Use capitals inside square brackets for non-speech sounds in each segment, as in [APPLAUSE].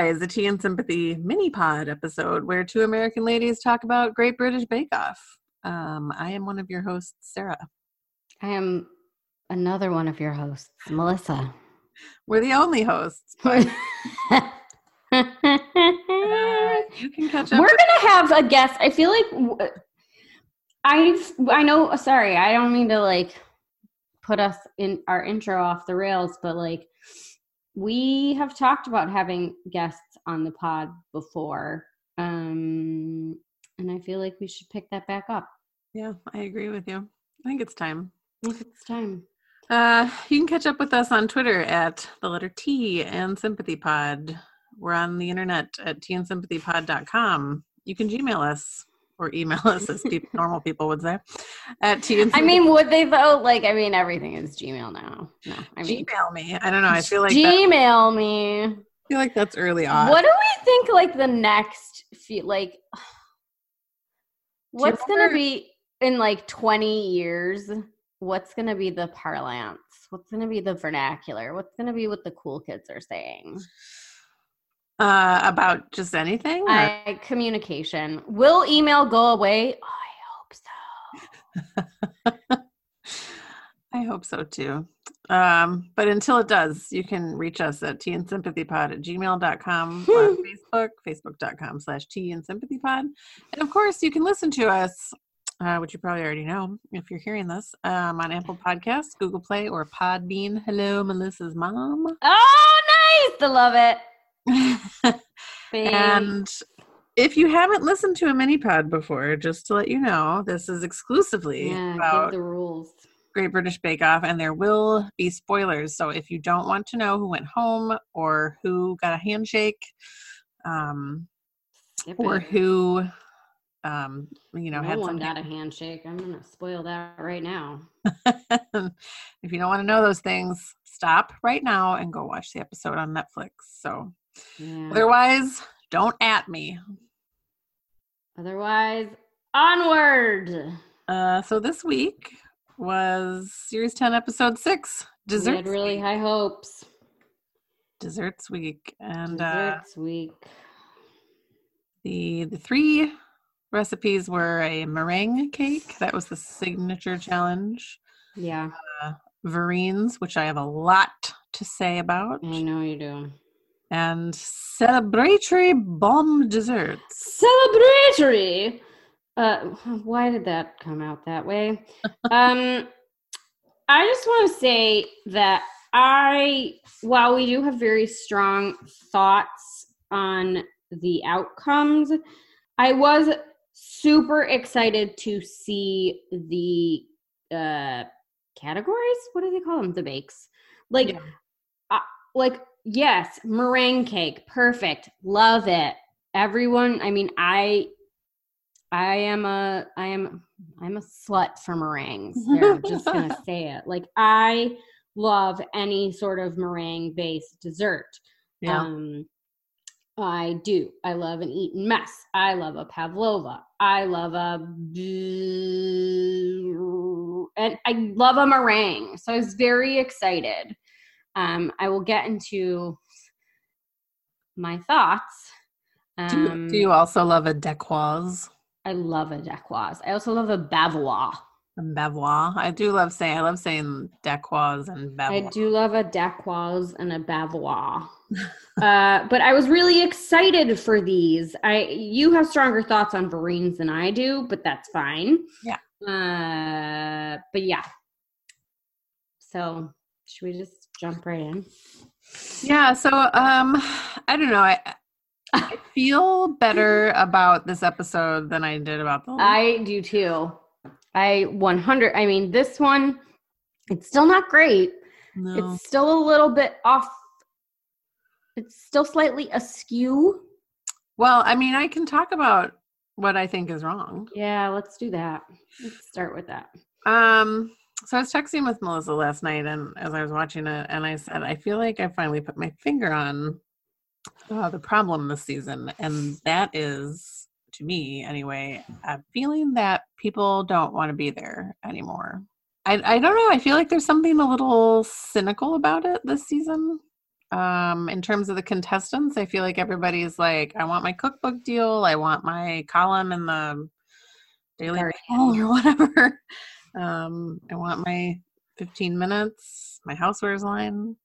Enterprise, a Tea and Sympathy mini pod episode where two American ladies talk about Great British Bake Off. Um, I am one of your hosts, Sarah. I am another one of your hosts, Melissa. We're the only hosts. But, uh, [LAUGHS] you can catch up. We're gonna have a guest. I feel like I I know. Sorry, I don't mean to like put us in our intro off the rails, but like we have talked about having guests on the pod before. Um, and I feel like we should pick that back up. Yeah, I agree with you. I think it's time. I think it's time. Uh, you can catch up with us on Twitter at the letter T and Sympathy Pod. We're on the internet at tandsympathypod.com. You can Gmail us or email us, as people, [LAUGHS] normal people would say, at T and I mean, would they though? Like, I mean, everything is Gmail now. No, I mean, Gmail me. I don't know. I feel like Gmail that, me. I feel like that's early on. What do we think? Like the next few, like, what's gonna be in like twenty years? What's gonna be the parlance? What's gonna be the vernacular? What's gonna be what the cool kids are saying? Uh, about just anything? I, communication. Will email go away? I hope so. [LAUGHS] I hope so too. Um, but until it does, you can reach us at tea and sympathy pod at gmail.com [LAUGHS] or on Facebook, facebook.com slash tea and sympathy pod. And of course, you can listen to us, uh, which you probably already know if you're hearing this, um, on Apple Podcasts, Google Play, or Podbean. Hello, Melissa's mom. Oh, nice. I love it. [LAUGHS] and if you haven't listened to a mini pod before, just to let you know, this is exclusively yeah, about the rules. Great British Bake Off, and there will be spoilers. So if you don't want to know who went home or who got a handshake, um, or who, um, you know, no had one some got a handshake. I'm gonna spoil that right now. [LAUGHS] if you don't want to know those things, stop right now and go watch the episode on Netflix. So yeah. Otherwise, don't at me. Otherwise, onward. Uh, so this week was series 10, episode 6. Desserts. We had really high hopes. Desserts week. And Desserts uh, week. The the three recipes were a meringue cake. That was the signature challenge. Yeah. Uh, Verrines, which I have a lot to say about. I know you do and celebratory bomb desserts. Celebratory. Uh, why did that come out that way? [LAUGHS] um, I just want to say that I, while we do have very strong thoughts on the outcomes, I was super excited to see the uh categories. What do they call them? The bakes. Like, yeah. uh, like yes, meringue cake, perfect, love it. Everyone, I mean, I, I am a, I am, I'm a slut for meringues. I'm just gonna [LAUGHS] say it. Like I love any sort of meringue based dessert. Yeah. Um, I do. I love an Eton mess. I love a pavlova. I love a and I love a meringue. So I was very excited. Um, I will get into my thoughts. Um, do, you, do, you, also love a Dacquoise? I love a Dacquoise. I also love a Bavarois. A Bavarois. I do love saying. I love saying Dacquoise and Bavarois. I do love a Dacquoise and a Bavarois. [LAUGHS] uh, but I was really excited for these. I you have stronger thoughts on Verrines than I do, but that's fine. Yeah. Uh, but yeah. So should we just jump right in? Yeah. So um, I don't know. I I feel better about this episode than I did about the. I do too. I 100. I mean, this one, it's still not great. No. It's still a little bit off. It's still slightly askew. Well, I mean, I can talk about what I think is wrong. Yeah, let's do that. Let's start with that. Um, so I was texting with Melissa last night, and as I was watching it, and I said, I feel like I finally put my finger on uh, the problem this season, and that is, to me anyway, a feeling that people don't want to be there anymore. I I don't know. I feel like there's something a little cynical about it this season. Um, in terms of the contestants, I feel like everybody's like, I want my cookbook deal, I want my column in the Daily Mail or [LAUGHS] whatever. Um, I want my 15 minutes, my housewares line.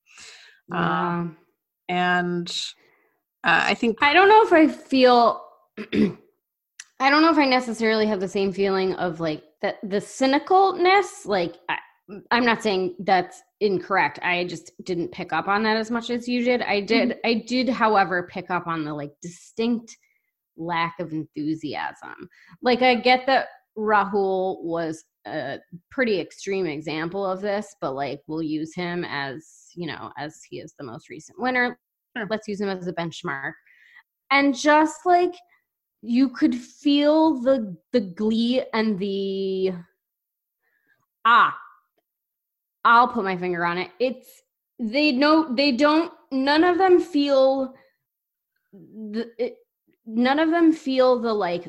Yeah. Um, and uh, I think I don't know if I feel. [CLEARS THROAT] I don't know if I necessarily have the same feeling of like that the cynicalness. Like I, I'm not saying that's incorrect. I just didn't pick up on that as much as you did. I did. I did, however, pick up on the like distinct lack of enthusiasm. Like I get that Rahul was a pretty extreme example of this, but like we'll use him as you know as he is the most recent winner. Sure. Let's use him as a benchmark. And just like you could feel the the glee and the ah I'll put my finger on it. It's they know they don't none of them feel the it, none of them feel the like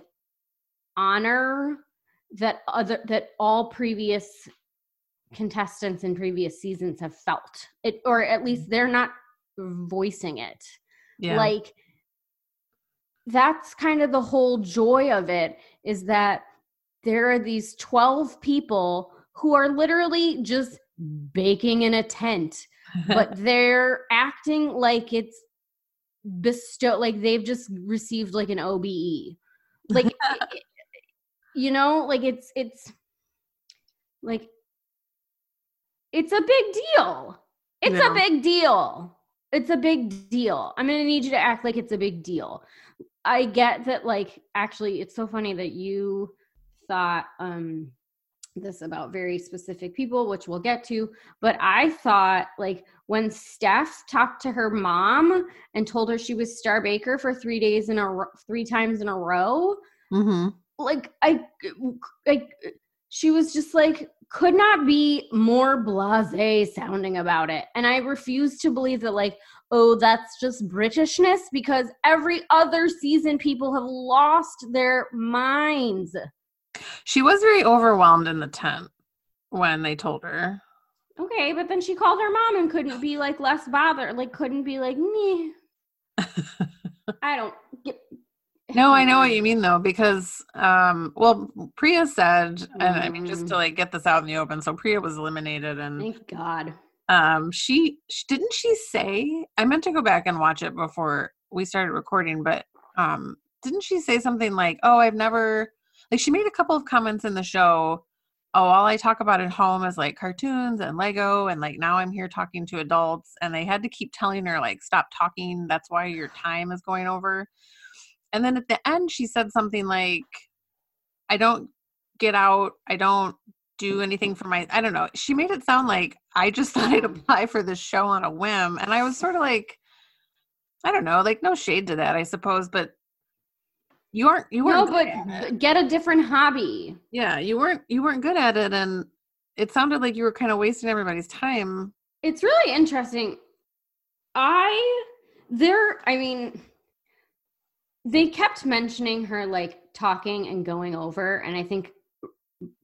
honor that other that all previous contestants in previous seasons have felt it or at least mm-hmm. they're not voicing it. Yeah. like that's kind of the whole joy of it is that there are these 12 people who are literally just baking in a tent but [LAUGHS] they're acting like it's bestowed like they've just received like an OBE like [LAUGHS] you know like it's it's like it's a big deal. It's a big deal. It's a big deal. I'm gonna need you to act like it's a big deal. I get that like actually it's so funny that you thought um this about very specific people which we'll get to but i thought like when steph talked to her mom and told her she was star baker for three days in a ro- three times in a row hmm like I like she was just like could not be more blasé sounding about it. And I refuse to believe that like oh that's just Britishness because every other season people have lost their minds. She was very overwhelmed in the tent when they told her. Okay, but then she called her mom and couldn't be like less bothered, like couldn't be like me. [LAUGHS] I don't get No, I know what you mean though, because um well Priya said and I mean just Mm. to like get this out in the open, so Priya was eliminated and Thank God. um she, sh didn't she say I meant to go back and watch it before we started recording, but um didn't she say something like, "Oh, I've never like she made a couple of comments in the show, oh, all I talk about at home is like cartoons and Lego and like now I'm here talking to adults and they had to keep telling her like stop talking, that's why your time is going over." And then at the end she said something like I don't get out, I don't do anything for my I don't know. She made it sound like I just [LAUGHS] thought I'd apply for this show on a whim and I was sort of like I don't know, like no shade to that, I suppose, but you aren't you weren't but good at it. get a different hobby. yeah, you weren't you weren't good at it and it sounded like you were kind of wasting everybody's time. It's really interesting. I there I mean they kept mentioning her like talking and going over and I think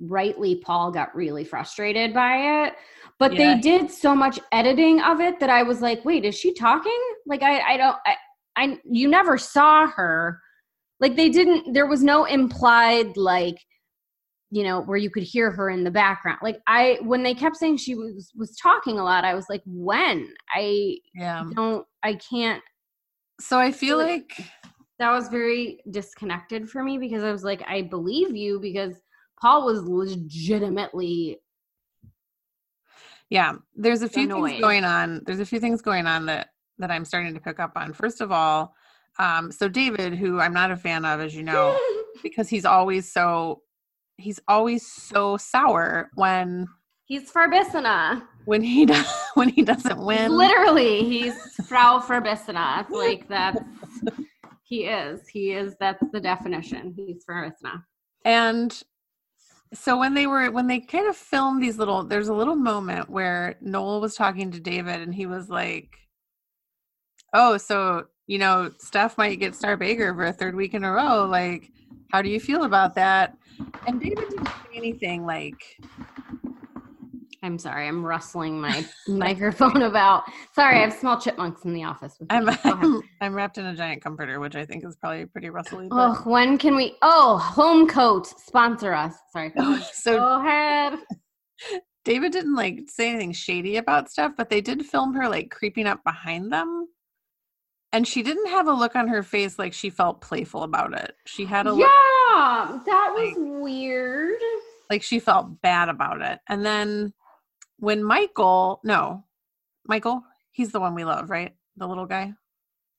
rightly Paul got really frustrated by it. But Yeah. they did so much editing of it that I was like, wait, is she talking? Like I I don't I I you never saw her. Like they didn't there was no implied like you know where you could hear her in the background like i when they kept saying she was was talking a lot i was like when i Yeah. don't i can't So I feel Like- like that was very disconnected for me because i was like i believe you because paul was legitimately yeah, there's a few Annoyed. things going on. There's a few things going on that that I'm starting to pick up on. First of all, um so David, who I'm not a fan of as you know, [LAUGHS] because he's always so he's always so sour when he's Farbissina. when he [LAUGHS] does when he doesn't win. literally he's frau Farbissina. It's [LAUGHS] like that's he is he is that's the definition he's Farbissina. And so when they were when they kind of filmed these little there's a little moment where Noel was talking to David and he was like, Oh, so you know, Steph might get Star Baker for a third week in a row. Like, how do you feel about that? And David didn't say anything like I'm sorry, I'm rustling my microphone about. Sorry, I have small chipmunks in the office. With I'm. Go. I'm I'm wrapped in a giant comforter, which I think is probably pretty rustly. but- Oh, when can we? Oh, Home Coat sponsor us. Sorry. [LAUGHS] Oh, Go so ahead. [LAUGHS] David didn't like say anything shady about stuff, but they did film her like creeping up behind them. And she didn't have a look on her face like she felt playful about it. She had a look Yeah, that was weird. like she felt bad about it. And then when Michael, no, Michael, he's the one we love, right? The little guy.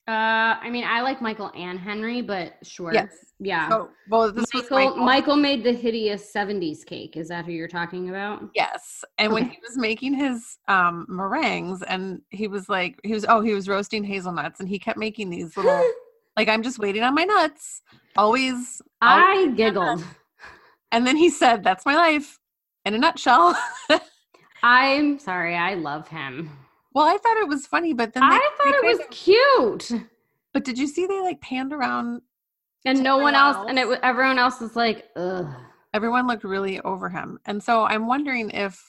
Uh, I mean, I like Michael and Henry, but sure. Yes. Yeah. Oh, well, this Michael, Michael. Michael made the hideous 70s cake. Is that who you're talking about? Yes. And when he was making his um meringues and he was like he was oh, he was roasting hazelnuts and he kept making these little [LAUGHS] like I'm just waiting on my nuts. Always I giggled. [LAUGHS] and then he said, That's my life in a nutshell. [LAUGHS] I'm sorry. I love him. well, I thought it was funny, but then they, I thought it was of- cute. but did you see they like panned around And no one everyone else, and it else. everyone else was like, ugh. everyone looked really over him. And so I'm wondering if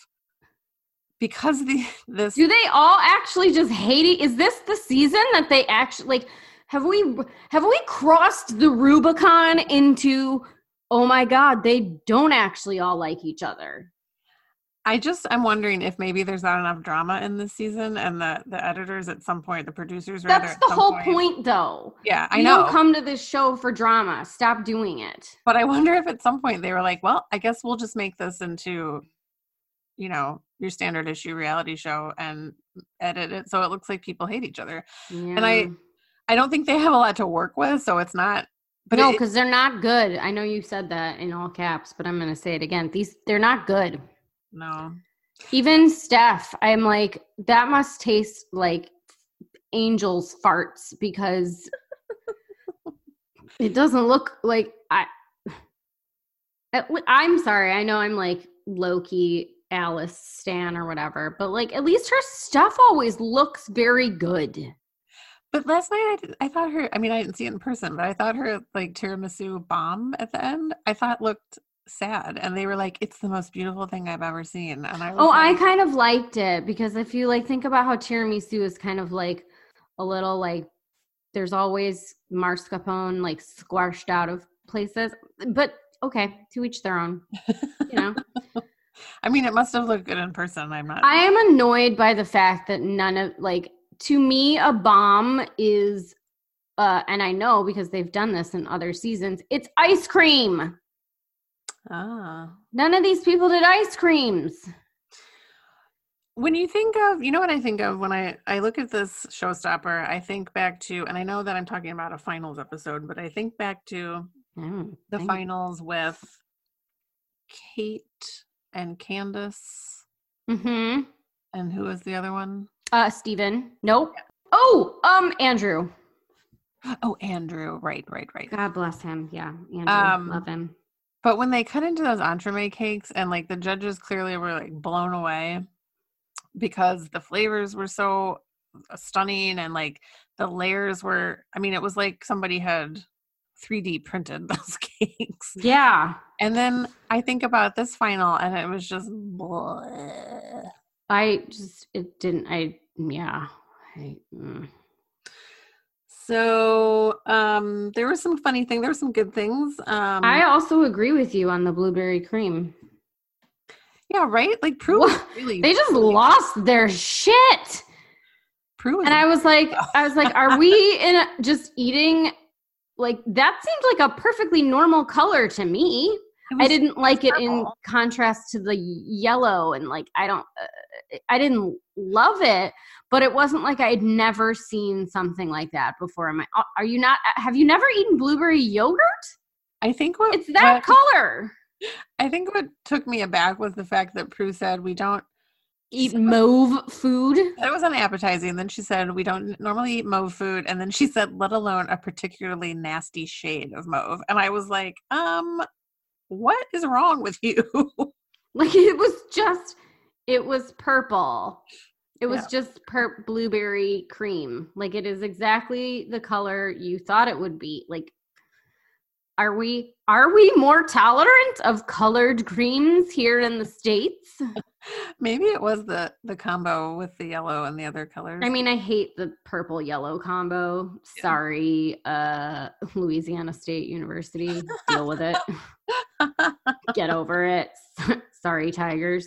because the [LAUGHS] this Do they all actually just hate it? Is this the season that they actually like? Have we have we crossed the Rubicon into? Oh my God, they don't actually all like each other. I just I'm wondering if maybe there's not enough drama in this season and the the editors at some point, the producers rather That's at the whole point, though. Yeah, I You know. don't come to this show for drama. Stop doing it. but I wonder if at some point they were like, well, I guess we'll just make this into, you know, your standard issue reality show and edit it so it looks like people hate each other. Yeah. I- I don't think they have a lot to work with, so it's not. But no, because they're not good. I know you said that in all caps, but I'm gonna say it again. These they're not good. No, Even Steph, I'm like, that must taste like angels' farts because it doesn't look like I. I'm sorry. I know I'm like Loki, Alice Stan or whatever, but like at least her stuff always looks very good. but last night I, did- I thought her. I mean, I didn't see it in person, but I thought her like tiramisu bomb at the end. I thought looked sad, and they were like, "It's the most beautiful thing I've ever seen." And I was Oh, I kind of liked it because if you like think about how tiramisu is kind of like a little like there's always mascarpone like squashed out of places, but okay, to each their own. You know, [LAUGHS] I mean, it must have looked good in person. I'm not. I am annoyed by the fact that none of like to me a bomb is uh and I know because they've done this in other seasons, it's ice cream. Ah. None of these people did ice creams. when you think of you know what i think of when i i look at this showstopper i think back to and i know that i'm talking about a finals episode but i think back to Mm, the finals with kate and Candice Mhm. and who was the other one? Uh Steven. Nope. Oh, um Andrew. Oh, andrew right right right God bless him. Yeah, Andrew. Um, love him. But when they cut into those entremet cakes and like the judges clearly were like blown away because the flavors were so stunning and like the layers were i mean it was like somebody had 3d printed [LAUGHS] those cakes Yeah. and then i think about this final and it was just bleh. I just it didn't I yeah. I, mm. So um there were some funny things there were some good things um I also agree with you on the blueberry cream. yeah right like prue was What? [LAUGHS] really They just lost their shit. prue And I was like [LAUGHS] I was like are we in a, just eating like that seemed like a perfectly normal color to me. It I didn't like it in contrast to the yellow and like I don't uh, I didn't love it, but it wasn't like I'd never seen something like that before. Am I, are you not have you never eaten blueberry yogurt? i think what It's that what- [LAUGHS] color. I think what took me aback was the fact that Prue said we don't Eat So- mauve food. that was unappetizing. And then she said we don't normally eat mauve food. And then she said, let alone a particularly nasty shade of mauve. And I was like, um, what is wrong with you? [LAUGHS] Like it was just it was purple. It was Yeah. just per blueberry cream. Like it is exactly the color you thought it would be. Like are we are we more tolerant of colored creams here in the states? Maybe it was the the combo with the yellow and the other colors. I mean, I hate the purple yellow combo. Yeah. Sorry, uh Louisiana State University. Deal with it. [LAUGHS] Get over it. [LAUGHS] Sorry, Tigers.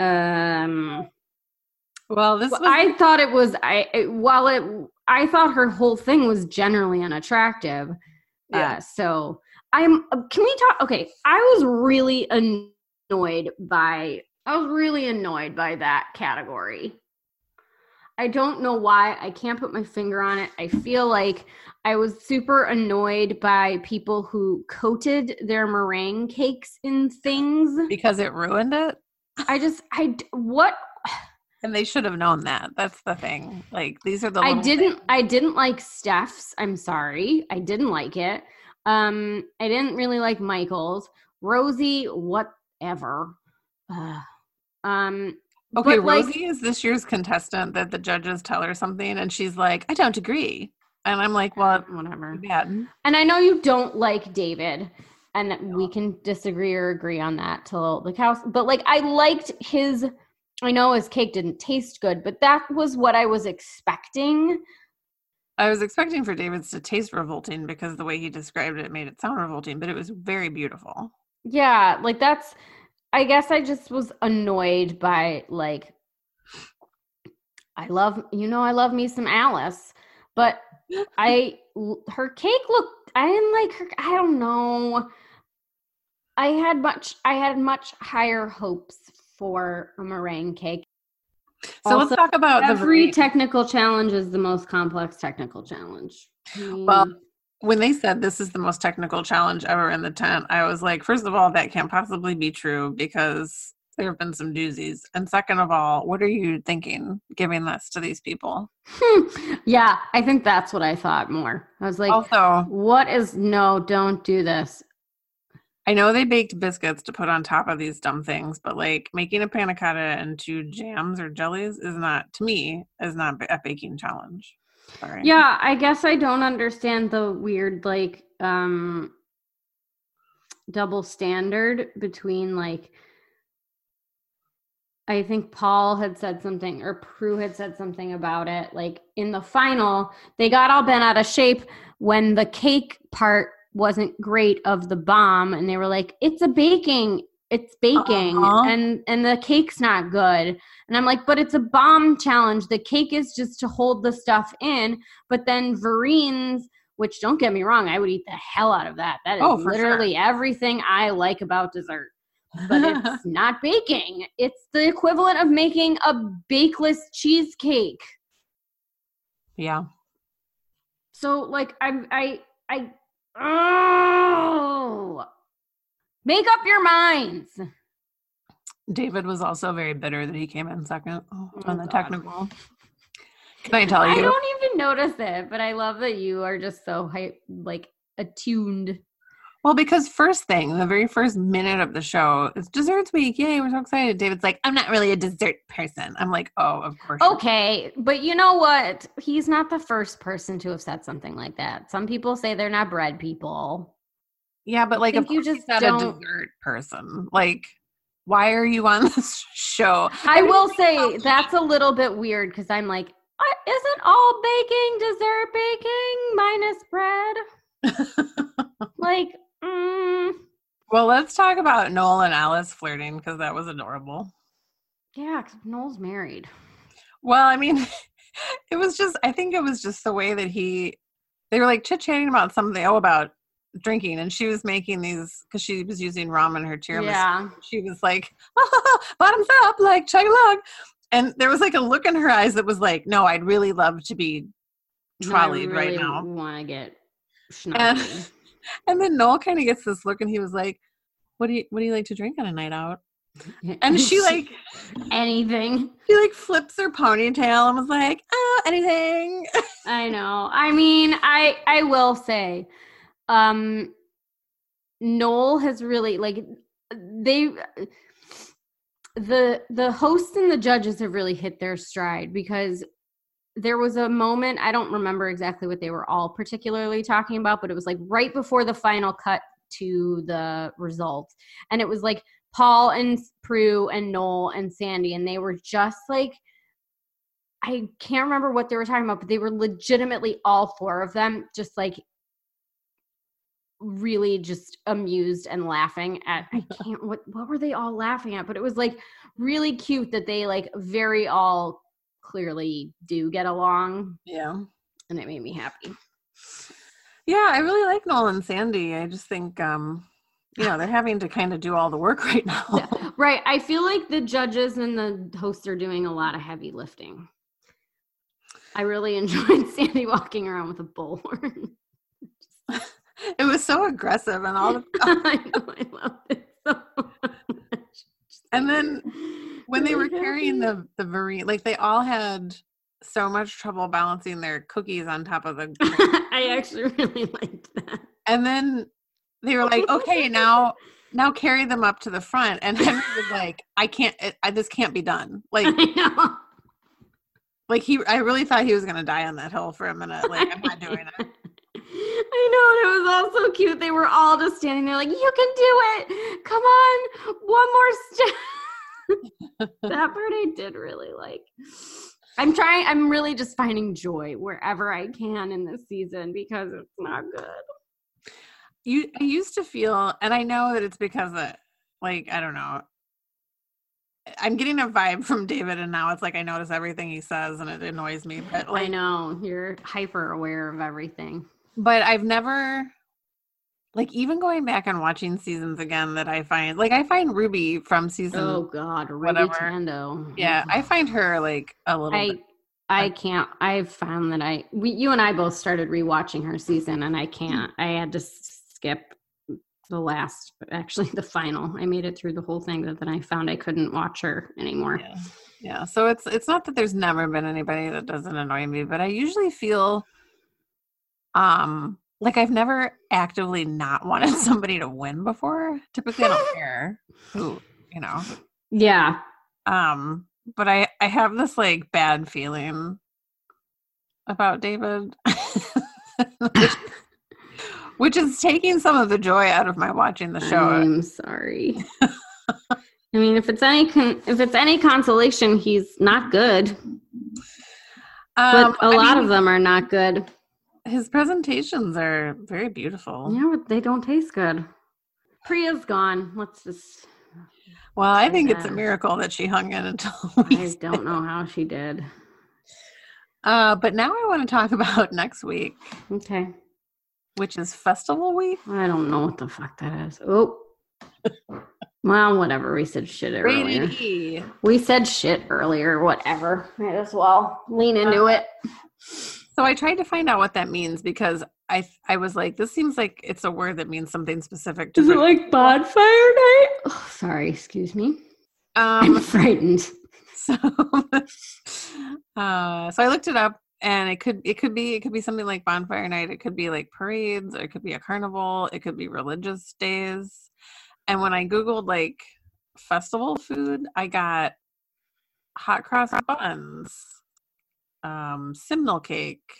Um well, this was I thought it was I it- while it I thought her whole thing was generally unattractive. Yeah. Uh, so I'm uh, can we talk okay, I was really annoyed by I was really annoyed by that category. I don't know why. I can't put my finger on it. I feel like I was super annoyed by people who coated their meringue cakes in things. because it ruined it, I just I what and they should have known that. That's the thing. Like these are the. I didn't things. I didn't like Steph's. I'm sorry. I didn't like it. Um I didn't really like Michael's. Rosie, whatever. Ugh. um Okay, like- Rosie is this year's contestant that the judges tell her something, and she's like, "I don't agree," and I'm like, "Well, whatever. bad." And I know you don't like David, and that we can disagree or agree on that till the cows. But like, I liked his. I know his cake didn't taste good, but that was what I was expecting. I was expecting for David's to taste revolting because the way he described it made it sound revolting, but it was very beautiful. Yeah, like that's. I guess I just was annoyed by like. I love you know I love me some Alice, but [LAUGHS] I her cake looked I didn't like her I don't know. I had much I had much higher hopes for a meringue cake. So Also, let's talk about the Every technical challenge is the most complex technical challenge. Well, when they said this is the most technical challenge ever in the tent, I was like, first of all, that can't possibly be true because there have been some doozies. And second of all, what are you thinking giving this to these people? hmm. yeah, I think that's what I thought more. I was like, also, what is no, don't do this. I know they baked biscuits to put on top of these dumb things, but like making a panna cotta into jams or jellies is not, to me, is not a baking challenge. Sorry. Yeah, I guess I don't understand the weird like um double standard between like I think Paul had said something or Prue had said something about it. Like in the final, they got all bent out of shape when the cake part wasn't great of the bomb and they were like, it's a baking, it's baking Uh-huh. and and the cake's not good. And I'm like, but it's a bomb challenge. The cake is just to hold the stuff in. But then Verrines, which don't get me wrong, I would eat the hell out of that. That is Oh, for sure. literally everything I like about dessert. But [LAUGHS] it's not baking. It's the equivalent of making a bakeless cheesecake. yeah. So like I I I oh make up your minds. David was also very bitter that he came in second Oh, oh on the God. technical. Can I tell you? I don't even notice it, but I love that you are just so hype, like attuned. Well, because first thing, the very first minute of the show, it's desserts week. Yay, we're so excited. David's like, I'm not really a dessert person. I'm like, oh, of course. Okay, but you know what? He's not the first person to have said something like that. Some people say they're not bread people. Yeah, but like, if you just not don't- a dessert person. Like, why are you on [LAUGHS] this show? I mean, will say that's a little bit weird because I'm like, "Uh, isn't all baking dessert baking minus bread? [LAUGHS] Like, mm, well, let's talk about Noel and Alice flirting because that was adorable. yeah, 'cause Noel's married. Well, I mean, [LAUGHS] it was just, I think it was just the way that he, they were like chit chatting about something, oh, about drinking. And she was making these, because she was using rum in her tiramisu. Yeah. She was like, [LAUGHS] bottoms up, like chug along. And there was like a look in her eyes that was like, no, I'd really love to be trolleyed right now. Want to get And, schnockered. And then Noel kind of gets this look and he was like, what do you, what do you like to drink on a night out? [LAUGHS] And she like, anything. she like flips her ponytail and was like, oh, anything. [LAUGHS] I know. I mean, I I will say, um, Noel has really like they the the hosts and the judges have really hit their stride because there was a moment i don't remember exactly what they were all particularly talking about but it was like right before the final cut to the result. And it was like paul and prue and noel and sandy and they were just like i can't remember what they were talking about but they were legitimately all four of them just like really just amused and laughing at i [LAUGHS] can't what what were they all laughing at? But it was like really cute that they like very all clearly do get along Yeah. and it made me happy Yeah, I really like Noel and Sandy. I just think um you know, they're having to kind of do all the work [LAUGHS] right now. Yeah. right i feel like the judges and the hosts are doing a lot of heavy lifting i really [LAUGHS] enjoyed sandy walking around with a bullhorn [LAUGHS] it was so aggressive and all the i know i love it so much And then when they were [LAUGHS] carrying the the Marie, like they all had so much trouble balancing their cookies on top of the [LAUGHS] i actually really liked that and then they were like, "Okay, now [LAUGHS] now carry them up to the front." And Henry was like, "I can't it, I, this can't be done." Like like he I really thought he was going to die on that hill for a minute. Like I'm not doing it. I know, and it was all so cute. They were all just standing there, like, "You can do it! Come on, one more step." [LAUGHS] that part I did really like. I'm trying. I'm really just finding joy wherever I can in this season because it's not good. You I used to feel and I know that it's because of like I don't know. I'm getting a vibe from David and now it's like I notice everything he says and it annoys me. But I know you're hyper aware of everything. But I've never like even going back and watching seasons again that I find like I find Ruby from oh, season Oh God, Ruby whatever. Tandoh. yeah, I find her like a little I bit I can't. I've found that I we you and I both started rewatching her season, and I mm-hmm. can't. I had to skip the last, actually [LAUGHS] the final. I made it through the whole thing, but then I found I couldn't watch her anymore. yeah. yeah. So it's it's not that there's never been anybody that doesn't annoy me, but I usually feel um like I've never actively not wanted [LAUGHS] somebody to win before. Typically I don't [LAUGHS] care who, you know. Yeah, Um, but I I have this like bad feeling about David, [LAUGHS] which, which is taking some of the joy out of my watching the show. I'm sorry. I mean, if it's any con- if it's any consolation, he's not good. But Um, a I lot mean, of them are not good. His presentations are very beautiful. Yeah, but they don't taste good. Priya's gone. Let's just. Well, I think it's a miracle that she hung in until [LAUGHS] I don't know how she did. Uh, but now I want to talk about next week, Okay. which is festival week. I don't know what the fuck that is. Oh. well, whatever. We said shit earlier. E. We said shit earlier. Whatever. Might as well lean into it. So I tried to find out what that means because I I was like, this seems like it's a word that means something specific to. Is it like bonfire night? Oh, sorry. Excuse me. I'm Um, frightened. [LAUGHS] so, [LAUGHS] uh, so I looked it up, and it could it could be it could be something like bonfire night. It could be like parades. It could be a carnival. It could be religious days. And when I googled like festival food, I got hot cross buns, um, simnel cake,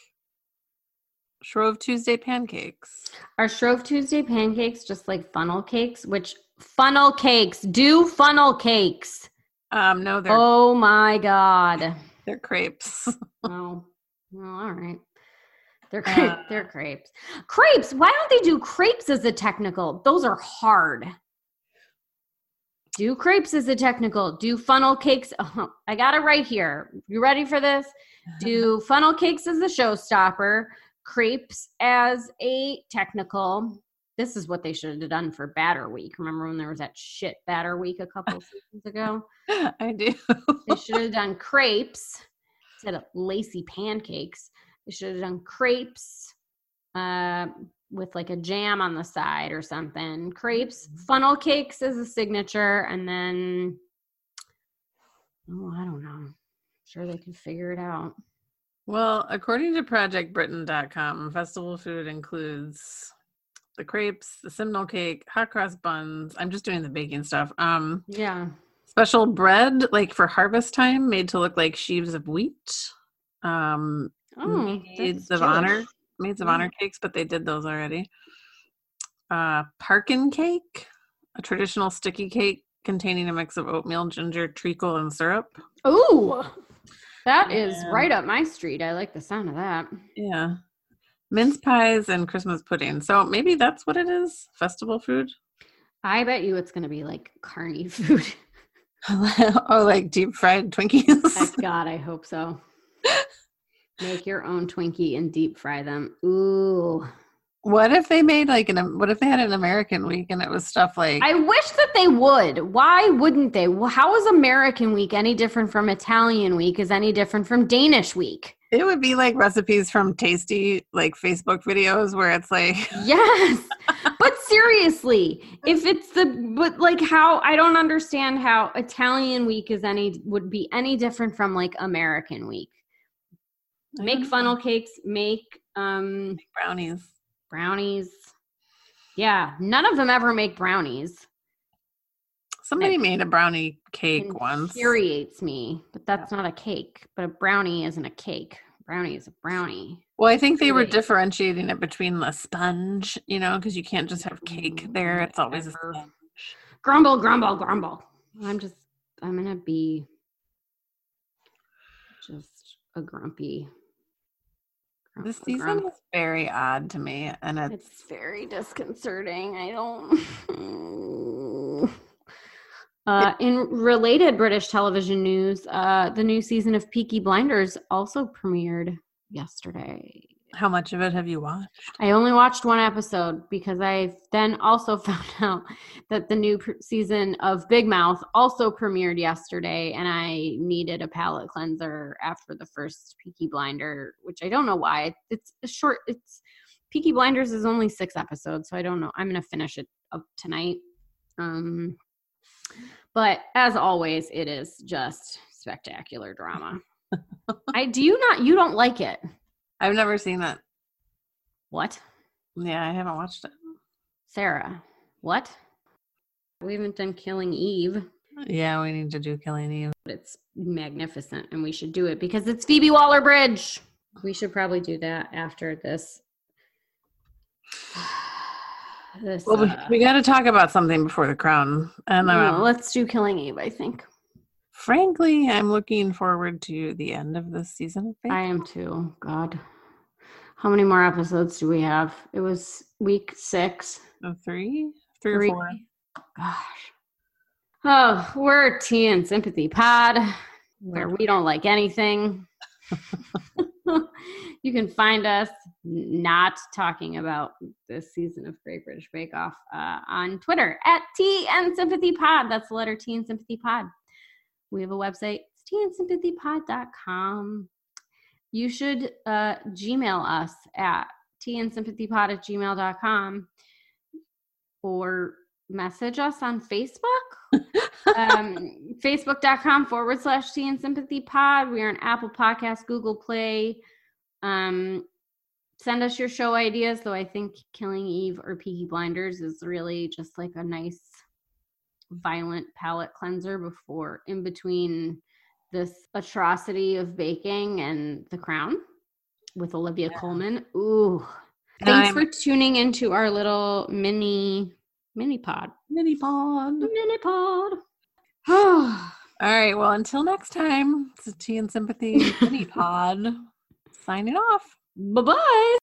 Shrove Tuesday pancakes. Are Shrove Tuesday pancakes just like funnel cakes? Which funnel cakes? Do funnel cakes? Um, no, they're Oh my god. they're crepes. [LAUGHS] Oh, well, all right. They're Uh, they're crepes. Crepes. Why don't they do crepes as a technical? Those are hard. Do crepes as a technical. Do funnel cakes. [LAUGHS] Oh, I got it right here. You ready for this? Do [LAUGHS] funnel cakes as a showstopper. Crepes as a technical. This is what they should have done for Batter Week. Remember when there was that shit Batter Week a couple [LAUGHS] seasons ago? I do. They should have done crepes instead of lacy pancakes. They should have done crepes uh, with like a jam on the side or something. Crepes, funnel cakes as a signature, and then oh, I don't know. I'm sure they can figure it out. Well, according to ProjectBritain.com, festival food includes the crepes, the simnel cake, hot cross buns. I'm just doing the baking stuff. Um, Yeah. special bread, like for harvest time, made to look like sheaves of wheat. um, Oh, maids of honor, Jewish. Maids of Mm. honor cakes, but they did those already. Uh, Parkin cake, a traditional sticky cake containing a mix of oatmeal, ginger, treacle, and syrup. Ooh, that is Yeah. right up my street. I like the sound of that. Yeah. Mince pies and Christmas pudding. So maybe that's what it is. Festival food. I bet you it's gonna be like carny [LAUGHS] food. [LAUGHS] oh, like deep fried Twinkies. God, I hope so. Make your own Twinkie and deep fry them. Ooh. what if they made like an what if they had an American week and it was stuff like I wish that they would. Why wouldn't they? Well, How is American Week any different from Italian Week? Is any different from Danish Week? it would be like recipes from tasty like Facebook videos where it's like [LAUGHS] Yes. but seriously, if it's the but like how I don't understand how Italian Week is any would be any different from like American Week. Make funnel cakes, make um brownies. brownies. Yeah, none of them ever make brownies. Somebody It made a brownie cake once. Infuriates me, but that's not a cake. But a brownie isn't a cake. Brownie is a brownie. Well, I think they were differentiating it between the sponge, you know, because you can't just have cake there. It's always a sponge. Grumble, grumble, grumble. I'm just, I'm gonna be just a grumpy. Grump- This season grump. was very odd to me, and it's It's very disconcerting. I don't. [LAUGHS] Uh, in related British television news, uh, the new season of Peaky Blinders also premiered yesterday. How much of it have you watched? I only watched one episode because I then also [LAUGHS] found out that the new pr- season of Big Mouth also premiered yesterday, and I needed a palate cleanser after the first Peaky Blinder, which I don't know why. It's a short. It's Peaky Blinders is only six episodes, so I don't know. I'm gonna finish it up tonight. Um, but as always, it is just spectacular drama. [LAUGHS] I do you not you don't like it? I've never seen that. What? Yeah, I haven't watched it. Sarah, what? We haven't done Killing Eve, Yeah, we need to do Killing Eve. it's magnificent and we should do it because it's Phoebe Waller Bridge. We should probably do that after this. [SIGHS] this Well, we, uh, we got to talk about something before the crown, and no, um, let's do Killing Eve, I think. frankly, I'm looking forward to the end of this season. Faith. I am too. God. How many more episodes do we have? It was week six. Of three, three, Three. or four. Gosh. Oh, we're Tea and Sympathy Pod, where we don't like anything. [LAUGHS] you can find us not talking about this season of Great British Bake Off uh, on Twitter at Tea and Sympathy Pod. That's the letter T and Sympathy Pod. We have a website, it's teaandsympathypod.com. You should uh, Gmail us at teaandsympathypod at gmail.com or message us on Facebook. [LAUGHS] um, Facebook.com forward slash tea and sympathy pod. We are on Apple Podcast, Google Play. Um, send us your show ideas, though I think Killing Eve or Peaky Blinders is really just like a nice violent palate cleanser before in between this atrocity of baking and The Crown with Olivia Colman. Ooh. Thanks I'm- for tuning into our little mini mini pod. Mini pod. Mini pod. [SIGHS] All right. Well, until next time, it's a Tea and Sympathy mini [LAUGHS] pod. Signing off. bye bye.